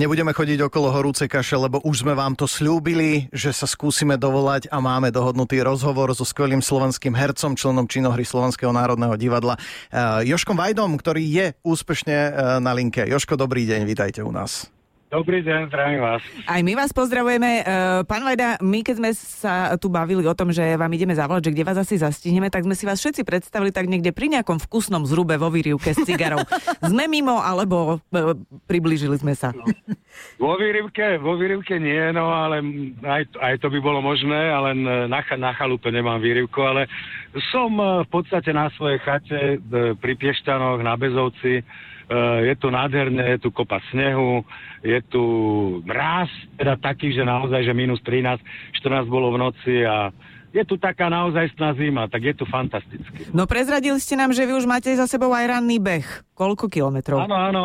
Nebudeme chodiť okolo horúcej kaše, lebo už sme vám to slúbili, že sa skúsime dovolať a máme dohodnutý rozhovor so skvelým slovenským hercom, členom činohry Slovenského národného divadla uh, Joškom Vajdom, ktorý je úspešne uh, na linke. Joško, dobrý deň, vítajte u nás. Dobrý deň, zdravím vás. Aj my vás pozdravujeme. Uh, pán Vajda, my keď sme sa tu bavili o tom, že vám ideme zavolať, že kde vás asi zastihneme, tak sme si vás všetci predstavili tak niekde pri nejakom vkusnom zrube vo výrivke s cigarou. sme mimo, alebo uh, priblížili sme sa? No. Vo výrivke, vo výrivke nie, no ale aj, aj to by bolo možné, ale na, na chalupe nemám výrivku, ale som v podstate na svojej chate pri Pieštanoch, na Bezovci, je tu nádherné, je tu kopa snehu, je tu mráz, teda taký, že naozaj, že minus 13, 14 bolo v noci a je tu taká naozajstná zima, tak je tu fantasticky. No prezradili ste nám, že vy už máte za sebou aj ranný beh. Koľko kilometrov? Áno, áno.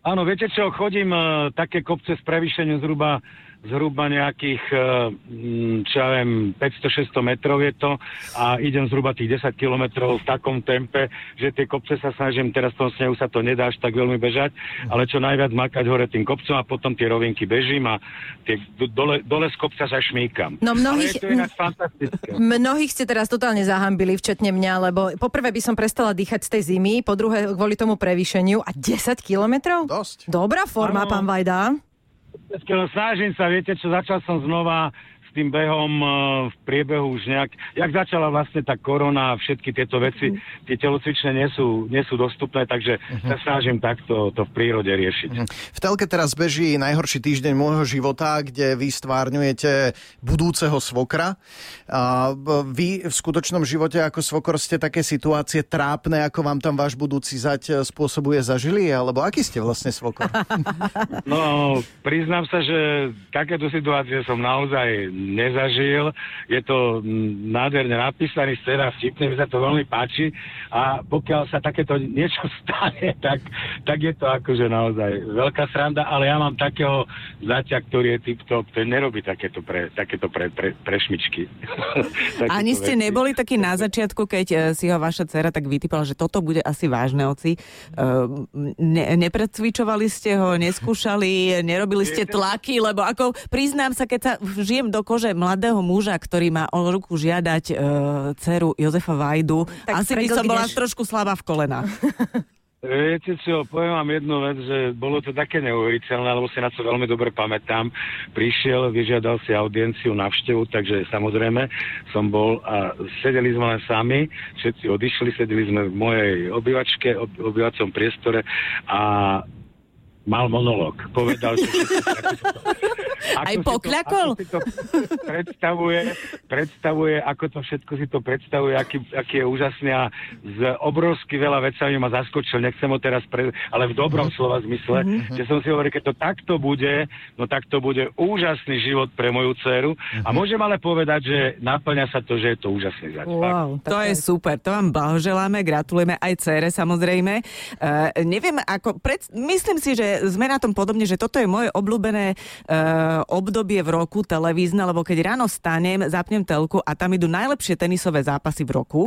Áno, viete čo, chodím uh, také kopce s prevýšením zhruba zhruba nejakých, eh, mm, čo ja viem, 500-600 metrov je to a idem zhruba tých 10 kilometrov v takom tempe, že tie kopce sa snažím, teraz v tom snehu sa to nedá až tak veľmi bežať, ale čo najviac makať hore tým kopcom a potom tie rovinky bežím a tie, dole, dole z kopca sa šmíkam. No mnohých, mnohých ste teraz totálne zahambili, včetne mňa, lebo poprvé by som prestala dýchať z tej zimy, po druhé kvôli tomu prevýšeniu a 10 kilometrov? Dosť. Dobrá forma, ano. pán Vajda. Snažím sa, viete čo, začal som znova s tým behom uh, v priebehu už nejak, jak začala vlastne tá korona a všetky tieto veci, uh-huh. tie telocvične nie sú, nie sú dostupné, takže uh-huh. sa snažím takto to v prírode riešiť. Uh-huh. V telke teraz beží najhorší týždeň môjho života, kde vy stvárňujete budúceho svokra. A vy v skutočnom živote ako svokor ste také situácie trápne, ako vám tam váš budúci zať e, spôsobuje zažili? Alebo aký ste vlastne svokor? No, priznám sa, že takéto situácie som naozaj nezažil. Je to nádherne napísaný scéna, vtipne, mi sa to veľmi páči a pokiaľ sa takéto niečo stane, tak, tak je to akože naozaj veľká sranda, ale ja mám takého zaťa, ktorý je tip-top, ten nerobí takéto pre, takéto pre, pre, pre šmičky. Ani ste veci. neboli taký na začiatku, keď uh, si ho vaša dcera tak vytypala, že toto bude asi vážne oci. Uh, ne, nepredcvičovali ste ho, neskúšali, nerobili ste tlaky, lebo ako priznám sa, keď sa žijem do kože mladého muža, ktorý má o ruku žiadať uh, dceru Jozefa Vajdu, tak asi by som bola trošku slabá v kolenách. Viete čo, poviem vám jednu vec, že bolo to také neuveriteľné, lebo si na to veľmi dobre pamätám. Prišiel, vyžiadal si audienciu, navštevu, takže samozrejme som bol a sedeli sme len sami, všetci odišli, sedeli sme v mojej obyvačke, obyvacom priestore a mal monológ. Povedal, že Aj pokľakol? To, ako si to predstavuje, predstavuje, ako to všetko si to predstavuje, aký, aký je úžasný a z obrovsky veľa vecami ma zaskočil, nechcem ho teraz, pre, ale v dobrom mm-hmm. slova zmysle, mm-hmm. že som si hovoril, keď to takto bude, no tak to bude úžasný život pre moju dceru mm-hmm. a mhm. môžem ale povedať, že naplňa sa to, že je to úžasný zač. Wow, to je super, to vám blahoželáme, gratulujeme aj cére samozrejme. Uh, neviem, ako, pred, myslím si, že sme na tom podobne, že toto je moje obľúbené uh, obdobie v roku televízne, lebo keď ráno stanem, zapnem telku a tam idú najlepšie tenisové zápasy v roku.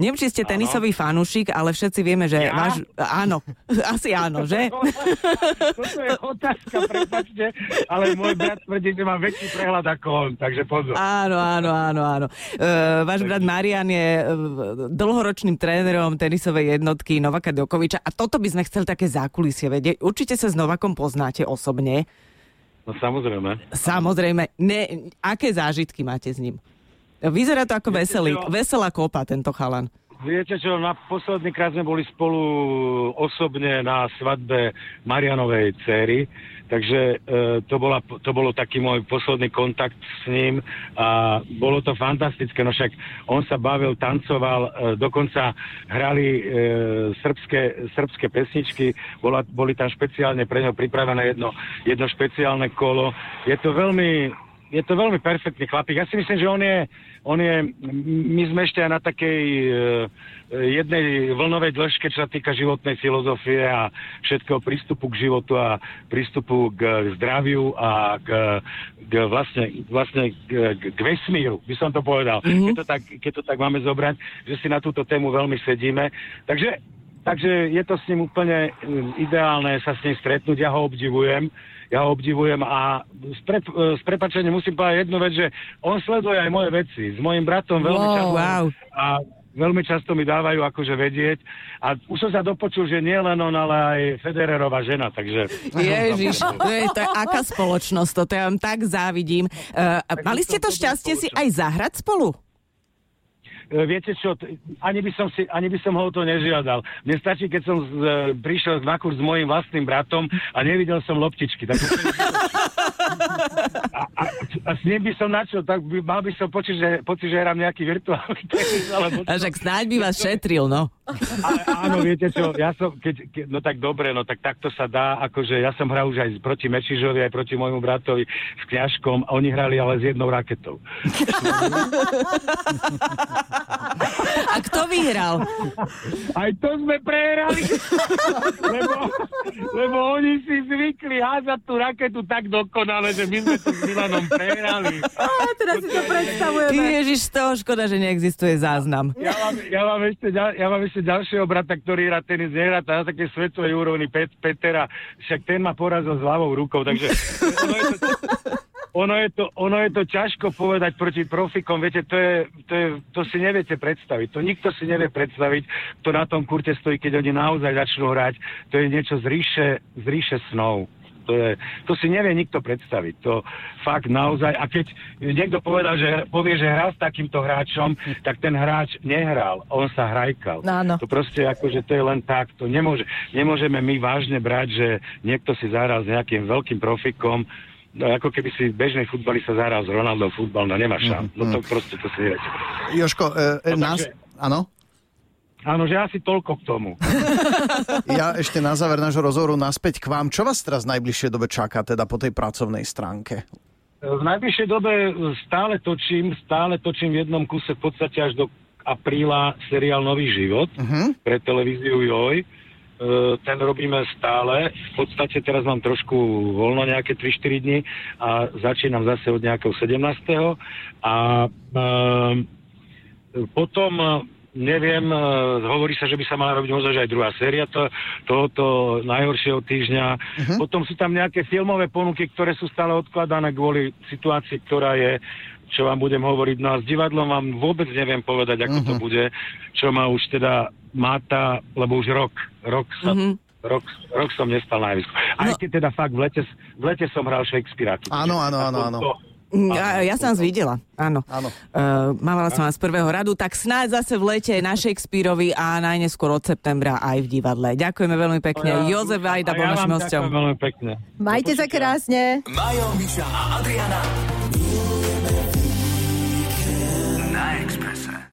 Neviem, či ste tenisový fanúšik, ale všetci vieme, že ja? váš... Áno, asi áno, že? Toto je otázka, prepačte, ale môj brat tvrdí, že má väčší prehľad ako on, takže pozor. Áno, áno, áno, áno. Uh, váš brat Marian je uh, dlhoročným trénerom tenisovej jednotky Novaka Dokoviča a toto by sme chceli také zákulisie vedieť. Určite sa s Novakom poznáte osobne. No samozrejme. Samozrejme. Ne, aké zážitky máte s ním? Vyzerá to ako veselý, veselá kopa tento chalan. Viete čo, na posledný krát sme boli spolu osobne na svadbe Marianovej céry, takže e, to, bola, to bolo taký môj posledný kontakt s ním a bolo to fantastické, no však on sa bavil, tancoval, e, dokonca hrali e, srbské, srbské pesničky, bola, boli tam špeciálne pre neho pripravené jedno, jedno špeciálne kolo. Je to veľmi je to veľmi perfektný chlapík. Ja si myslím, že on je, on je, my sme ešte aj na takej uh, jednej vlnovej dĺžke, čo sa týka životnej filozofie a všetkého prístupu k životu a prístupu k zdraviu a k, k vlastne, vlastne k, k vesmíru, by som to povedal. Mm-hmm. Keď, to tak, keď to tak máme zobrať, že si na túto tému veľmi sedíme. Takže takže je to s ním úplne ideálne sa s ním stretnúť, ja ho obdivujem ja ho obdivujem a s, pre, s prepačením musím povedať jednu vec, že on sleduje aj moje veci. S mojim bratom veľmi wow, často wow. a veľmi často mi dávajú akože vedieť. A už som sa dopočul, že nie len on, ale aj Federerová žena, takže... Ježiš, to je, to aká spoločnosť, to ja vám tak závidím. Uh, mali ste to šťastie si aj zahrať spolu? E, viete čo, ani by som, si, ani by som ho to nežiadal. Mne stačí, keď som z, e, prišiel na kurz s mojim vlastným bratom a nevidel som loptičky. Tak a, a, a s ním by som načal, tak by, mal by som pocit, že, pocit, že hrám nejaký virtuálny tenis. Alebo a však snáď by vás šetril, no. A, áno, viete čo, ja som, keď, keď, no tak dobre, no tak takto sa dá, akože ja som hral už aj proti Mečižovi, aj proti môjmu bratovi s kňažkom, a oni hrali ale s jednou raketou. A kto vyhral? Aj to sme prehrali. lebo, lebo oni si zvykli házať tú raketu tak dokonale, že my sme to s Milanom prehrali. Á, teraz si to predstavujeme. Ježiš, z toho škoda, že neexistuje záznam. Ja mám, ja mám, ešte, ja mám ešte ďalšieho brata, ktorý hrá tenis, nehrá na také svetovej úrovni Pet, Petera, však ten ma porazil s ľavou rukou, takže ono je to, ono je to, ono je to ťažko povedať proti profikom, viete, to, je, to, je, to si neviete predstaviť. To nikto si nevie predstaviť, kto na tom kurte stojí, keď oni naozaj začnú hrať. To je niečo z ríše, z ríše snov. To, je, to si nevie nikto predstaviť. To fakt naozaj. A keď niekto povedal, že povie, že hral s takýmto hráčom, tak ten hráč nehral. On sa hrajkal. No, no. To proste ako, že to je len tak. To nemôže, nemôžeme my vážne brať, že niekto si zahral s nejakým veľkým profikom, No ako keby si bežný futbalista zahral s Ronaldom futbal, no nemá šan. Mm, no to mm. proste to si neviete. Joško, e, e, no, nás... Áno? Áno, že asi toľko k tomu. ja ešte na záver nášho rozhovoru naspäť k vám. Čo vás teraz v najbližšej dobe čaká, teda po tej pracovnej stránke? V najbližšej dobe stále točím, stále točím v jednom kuse v podstate až do apríla seriál Nový život uh-huh. pre televíziu Joj E, ten robíme stále. V podstate teraz mám trošku voľno nejaké 3-4 dní a začínam zase od nejakého 17. A e, potom neviem, e, hovorí sa, že by sa mala robiť možno aj druhá séria to, tohoto najhoršieho týždňa. Uh-huh. Potom sú tam nejaké filmové ponuky, ktoré sú stále odkladané kvôli situácii, ktorá je čo vám budem hovoriť. No a s divadlom vám vôbec neviem povedať, ako uh-huh. to mhm. bude, čo ma už teda máta, lebo už rok, rok sa uh-huh. Rok, rok som nestal na javisku. Aj no. keď teda fakt v lete, v lete som hral Shakespearea. Áno, áno, áno, áno. Ja, ja som vás videla, áno. áno. Uh, mávala som vás z prvého radu, tak snáď zase v lete na Shakespeareovi a najneskôr od septembra aj v divadle. Ďakujeme veľmi pekne. Ja, Jozef Vajda bol našim pekne. Majte sa krásne. Majo, Miša a Adriana.